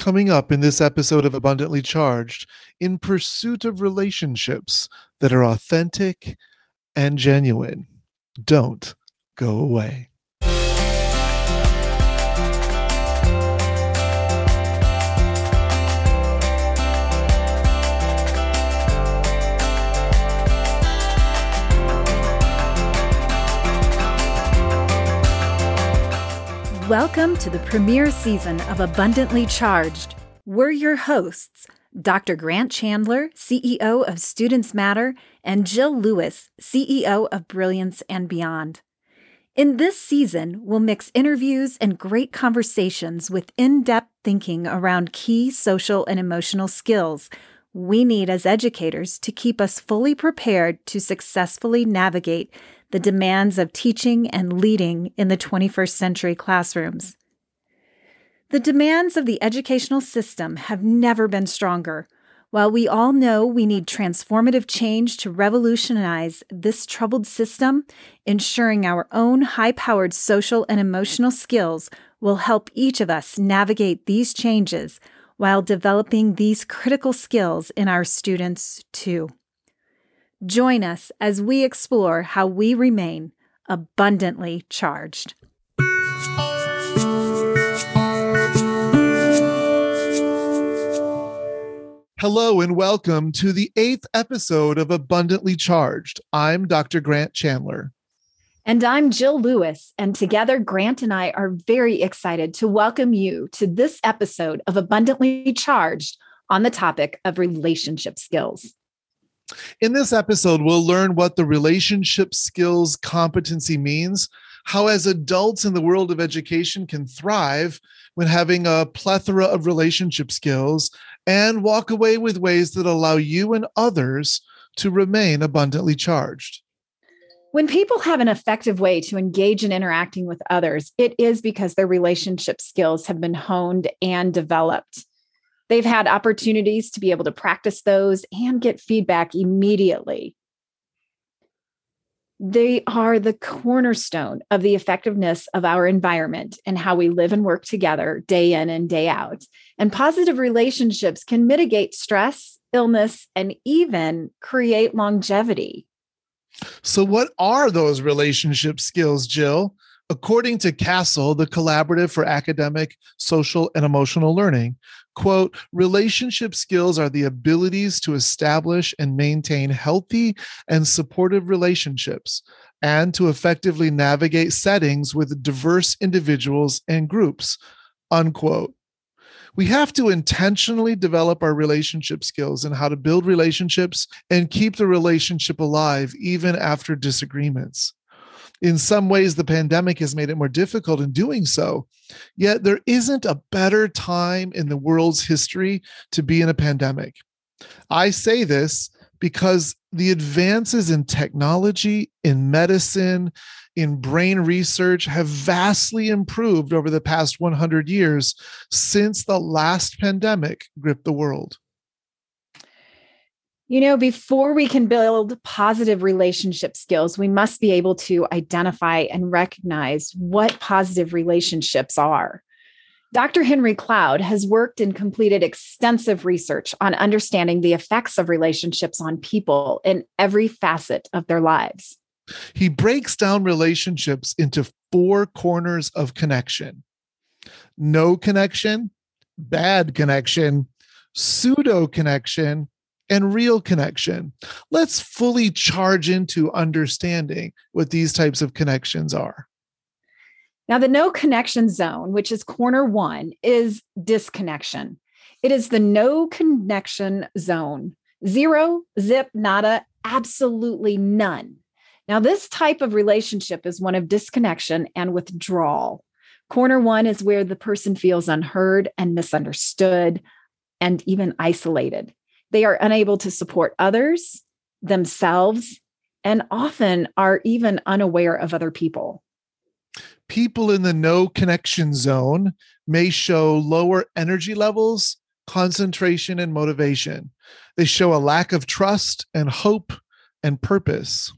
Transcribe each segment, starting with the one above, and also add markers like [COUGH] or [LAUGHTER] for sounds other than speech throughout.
Coming up in this episode of Abundantly Charged, in pursuit of relationships that are authentic and genuine. Don't go away. Welcome to the premiere season of Abundantly Charged. We're your hosts, Dr. Grant Chandler, CEO of Students Matter, and Jill Lewis, CEO of Brilliance and Beyond. In this season, we'll mix interviews and great conversations with in depth thinking around key social and emotional skills we need as educators to keep us fully prepared to successfully navigate the demands of teaching and leading in the 21st century classrooms. The demands of the educational system have never been stronger. While we all know we need transformative change to revolutionize this troubled system, ensuring our own high powered social and emotional skills will help each of us navigate these changes while developing these critical skills in our students too. Join us as we explore how we remain abundantly charged. Hello and welcome to the eighth episode of Abundantly Charged. I'm Dr. Grant Chandler. And I'm Jill Lewis. And together, Grant and I are very excited to welcome you to this episode of Abundantly Charged on the topic of relationship skills. In this episode, we'll learn what the relationship skills competency means, how, as adults in the world of education, can thrive when having a plethora of relationship skills, and walk away with ways that allow you and others to remain abundantly charged. When people have an effective way to engage in interacting with others, it is because their relationship skills have been honed and developed. They've had opportunities to be able to practice those and get feedback immediately. They are the cornerstone of the effectiveness of our environment and how we live and work together day in and day out. And positive relationships can mitigate stress, illness, and even create longevity. So, what are those relationship skills, Jill? According to CASEL, the Collaborative for Academic, Social, and Emotional Learning, quote, relationship skills are the abilities to establish and maintain healthy and supportive relationships and to effectively navigate settings with diverse individuals and groups, unquote we have to intentionally develop our relationship skills and how to build relationships and keep the relationship alive even after disagreements. In some ways, the pandemic has made it more difficult in doing so. Yet, there isn't a better time in the world's history to be in a pandemic. I say this because the advances in technology, in medicine, in brain research have vastly improved over the past 100 years since the last pandemic gripped the world. You know, before we can build positive relationship skills, we must be able to identify and recognize what positive relationships are. Dr. Henry Cloud has worked and completed extensive research on understanding the effects of relationships on people in every facet of their lives. He breaks down relationships into four corners of connection no connection, bad connection, pseudo connection, and real connection. Let's fully charge into understanding what these types of connections are. Now, the no connection zone, which is corner one, is disconnection. It is the no connection zone. Zero, zip, nada, absolutely none. Now, this type of relationship is one of disconnection and withdrawal. Corner one is where the person feels unheard and misunderstood and even isolated. They are unable to support others, themselves, and often are even unaware of other people. People in the no connection zone may show lower energy levels, concentration, and motivation. They show a lack of trust and hope and purpose.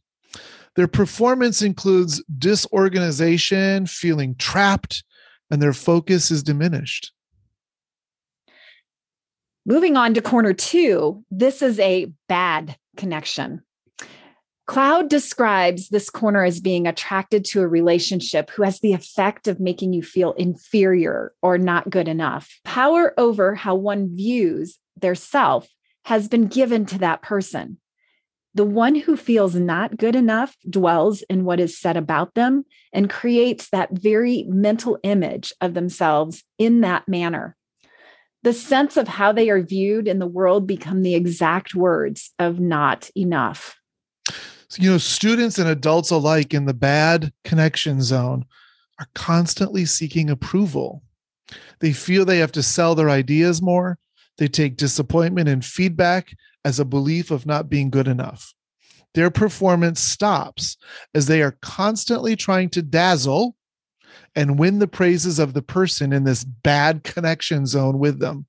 Their performance includes disorganization, feeling trapped, and their focus is diminished. Moving on to corner two, this is a bad connection. Cloud describes this corner as being attracted to a relationship who has the effect of making you feel inferior or not good enough. Power over how one views their self has been given to that person. The one who feels not good enough dwells in what is said about them and creates that very mental image of themselves in that manner. The sense of how they are viewed in the world become the exact words of not enough. You know, students and adults alike in the bad connection zone are constantly seeking approval. They feel they have to sell their ideas more. They take disappointment and feedback as a belief of not being good enough. Their performance stops as they are constantly trying to dazzle and win the praises of the person in this bad connection zone with them.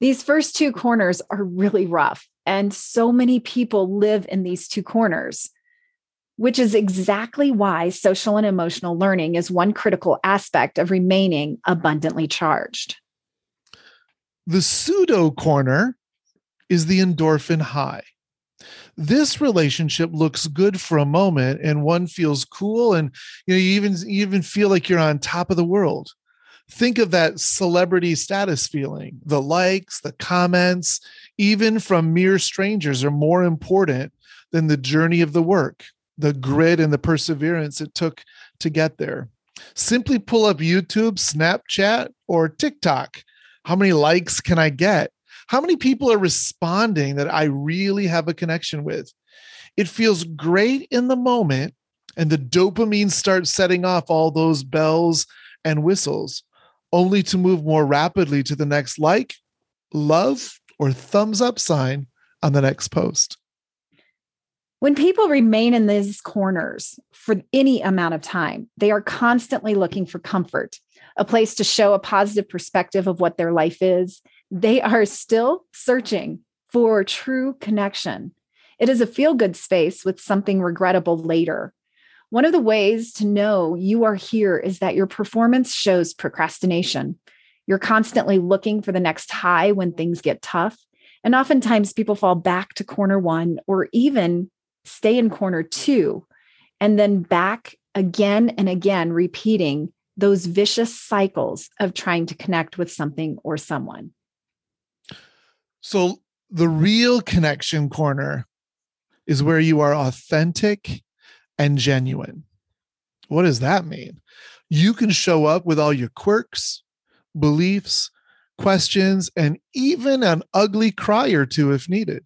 These first two corners are really rough, and so many people live in these two corners, which is exactly why social and emotional learning is one critical aspect of remaining abundantly charged. The pseudo corner is the endorphin high. This relationship looks good for a moment and one feels cool and you know you even you even feel like you're on top of the world. Think of that celebrity status feeling. The likes, the comments, even from mere strangers are more important than the journey of the work, the grit and the perseverance it took to get there. Simply pull up YouTube, Snapchat, or TikTok. How many likes can I get? How many people are responding that I really have a connection with? It feels great in the moment, and the dopamine starts setting off all those bells and whistles, only to move more rapidly to the next like, love, or thumbs up sign on the next post. When people remain in these corners for any amount of time, they are constantly looking for comfort, a place to show a positive perspective of what their life is, they are still searching for true connection. It is a feel good space with something regrettable later. One of the ways to know you are here is that your performance shows procrastination. You're constantly looking for the next high when things get tough. And oftentimes people fall back to corner one or even stay in corner two and then back again and again, repeating those vicious cycles of trying to connect with something or someone. So the real connection corner is where you are authentic and genuine. What does that mean? You can show up with all your quirks, beliefs, questions, and even an ugly cry or two if needed.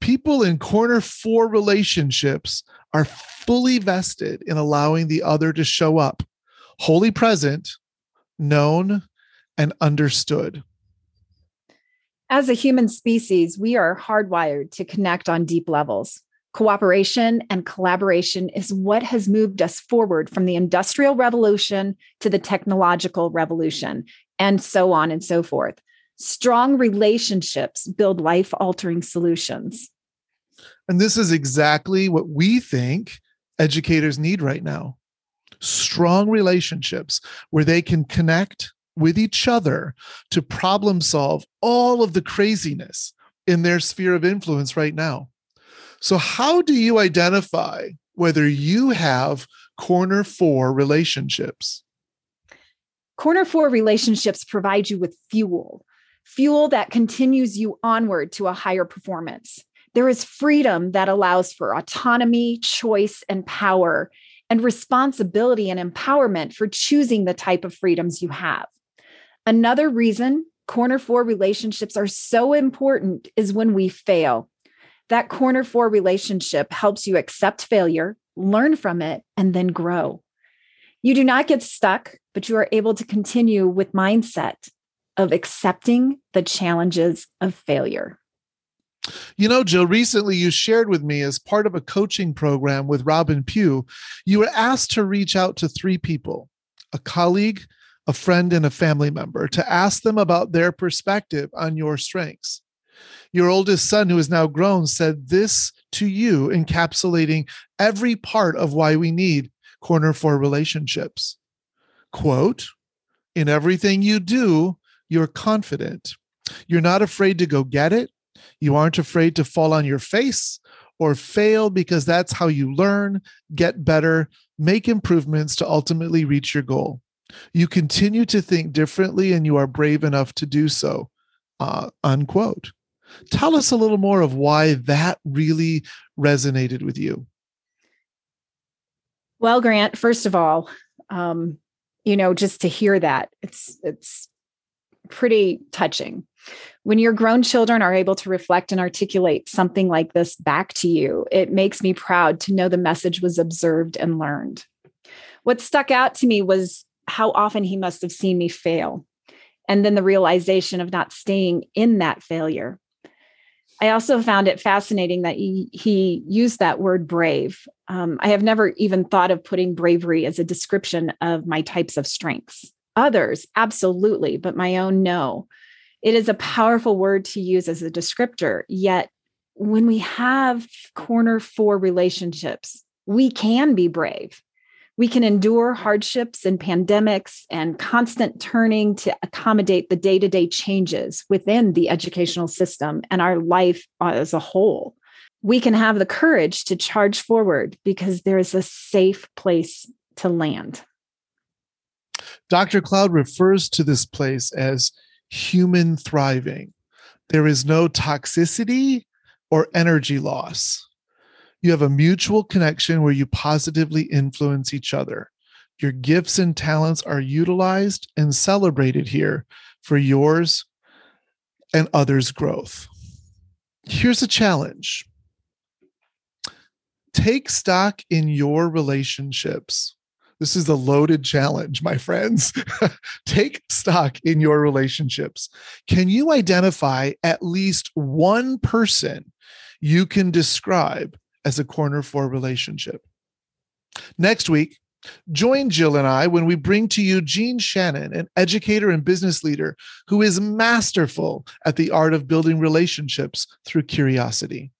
People in corner four relationships are fully vested in allowing the other to show up, wholly present, known, and understood. As a human species, we are hardwired to connect on deep levels. Cooperation and collaboration is what has moved us forward from the Industrial Revolution to the technological revolution, and so on and so forth. Strong relationships build life altering solutions. And this is exactly what we think educators need right now strong relationships where they can connect with each other to problem solve all of the craziness in their sphere of influence right now. So, how do you identify whether you have corner four relationships? Corner four relationships provide you with fuel, fuel that continues you onward to a higher performance. There is freedom that allows for autonomy, choice, and power, and responsibility and empowerment for choosing the type of freedoms you have. Another reason corner four relationships are so important is when we fail. That corner four relationship helps you accept failure, learn from it, and then grow. You do not get stuck, but you are able to continue with mindset of accepting the challenges of failure. You know, Jill, recently you shared with me as part of a coaching program with Robin Pugh, you were asked to reach out to three people a colleague, a friend and a family member to ask them about their perspective on your strengths. Your oldest son, who is now grown, said this to you, encapsulating every part of why we need corner four relationships. Quote, in everything you do, you're confident. You're not afraid to go get it. You aren't afraid to fall on your face or fail because that's how you learn, get better, make improvements to ultimately reach your goal. You continue to think differently and you are brave enough to do so. Uh, unquote. Tell us a little more of why that really resonated with you. Well, Grant, first of all, um, you know, just to hear that, it's it's pretty touching. When your grown children are able to reflect and articulate something like this back to you, it makes me proud to know the message was observed and learned. What stuck out to me was how often he must have seen me fail, and then the realization of not staying in that failure. I also found it fascinating that he, he used that word brave. Um, I have never even thought of putting bravery as a description of my types of strengths. Others, absolutely, but my own, no. It is a powerful word to use as a descriptor. Yet, when we have corner four relationships, we can be brave. We can endure hardships and pandemics and constant turning to accommodate the day to day changes within the educational system and our life as a whole. We can have the courage to charge forward because there is a safe place to land. Dr. Cloud refers to this place as human thriving. There is no toxicity or energy loss. You have a mutual connection where you positively influence each other. Your gifts and talents are utilized and celebrated here for yours and others' growth. Here's a challenge take stock in your relationships. This is a loaded challenge, my friends. [LAUGHS] Take stock in your relationships. Can you identify at least one person you can describe as a corner four relationship. Next week, join Jill and I when we bring to you Jean Shannon, an educator and business leader who is masterful at the art of building relationships through curiosity.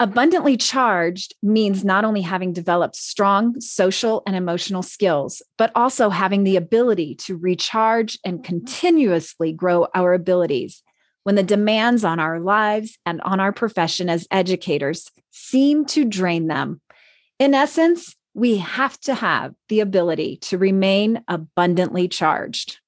Abundantly charged means not only having developed strong social and emotional skills, but also having the ability to recharge and continuously grow our abilities when the demands on our lives and on our profession as educators seem to drain them. In essence, we have to have the ability to remain abundantly charged.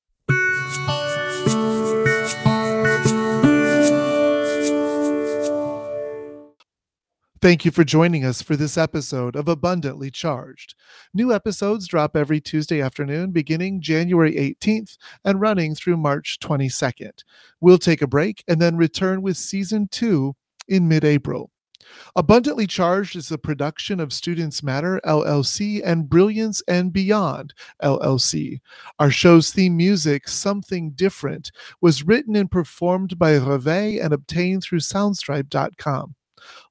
Thank you for joining us for this episode of Abundantly Charged. New episodes drop every Tuesday afternoon beginning January 18th and running through March 22nd. We'll take a break and then return with season two in mid April. Abundantly Charged is a production of Students Matter LLC and Brilliance and Beyond LLC. Our show's theme music, Something Different, was written and performed by Reve and obtained through Soundstripe.com.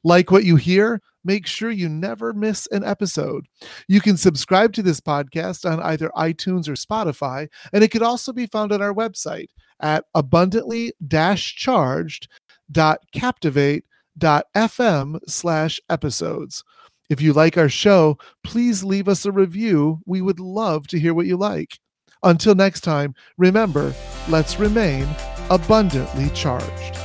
Like what you hear? Make sure you never miss an episode. You can subscribe to this podcast on either iTunes or Spotify, and it could also be found on our website at abundantly charged.captivate.fm slash episodes. If you like our show, please leave us a review. We would love to hear what you like. Until next time, remember, let's remain abundantly charged.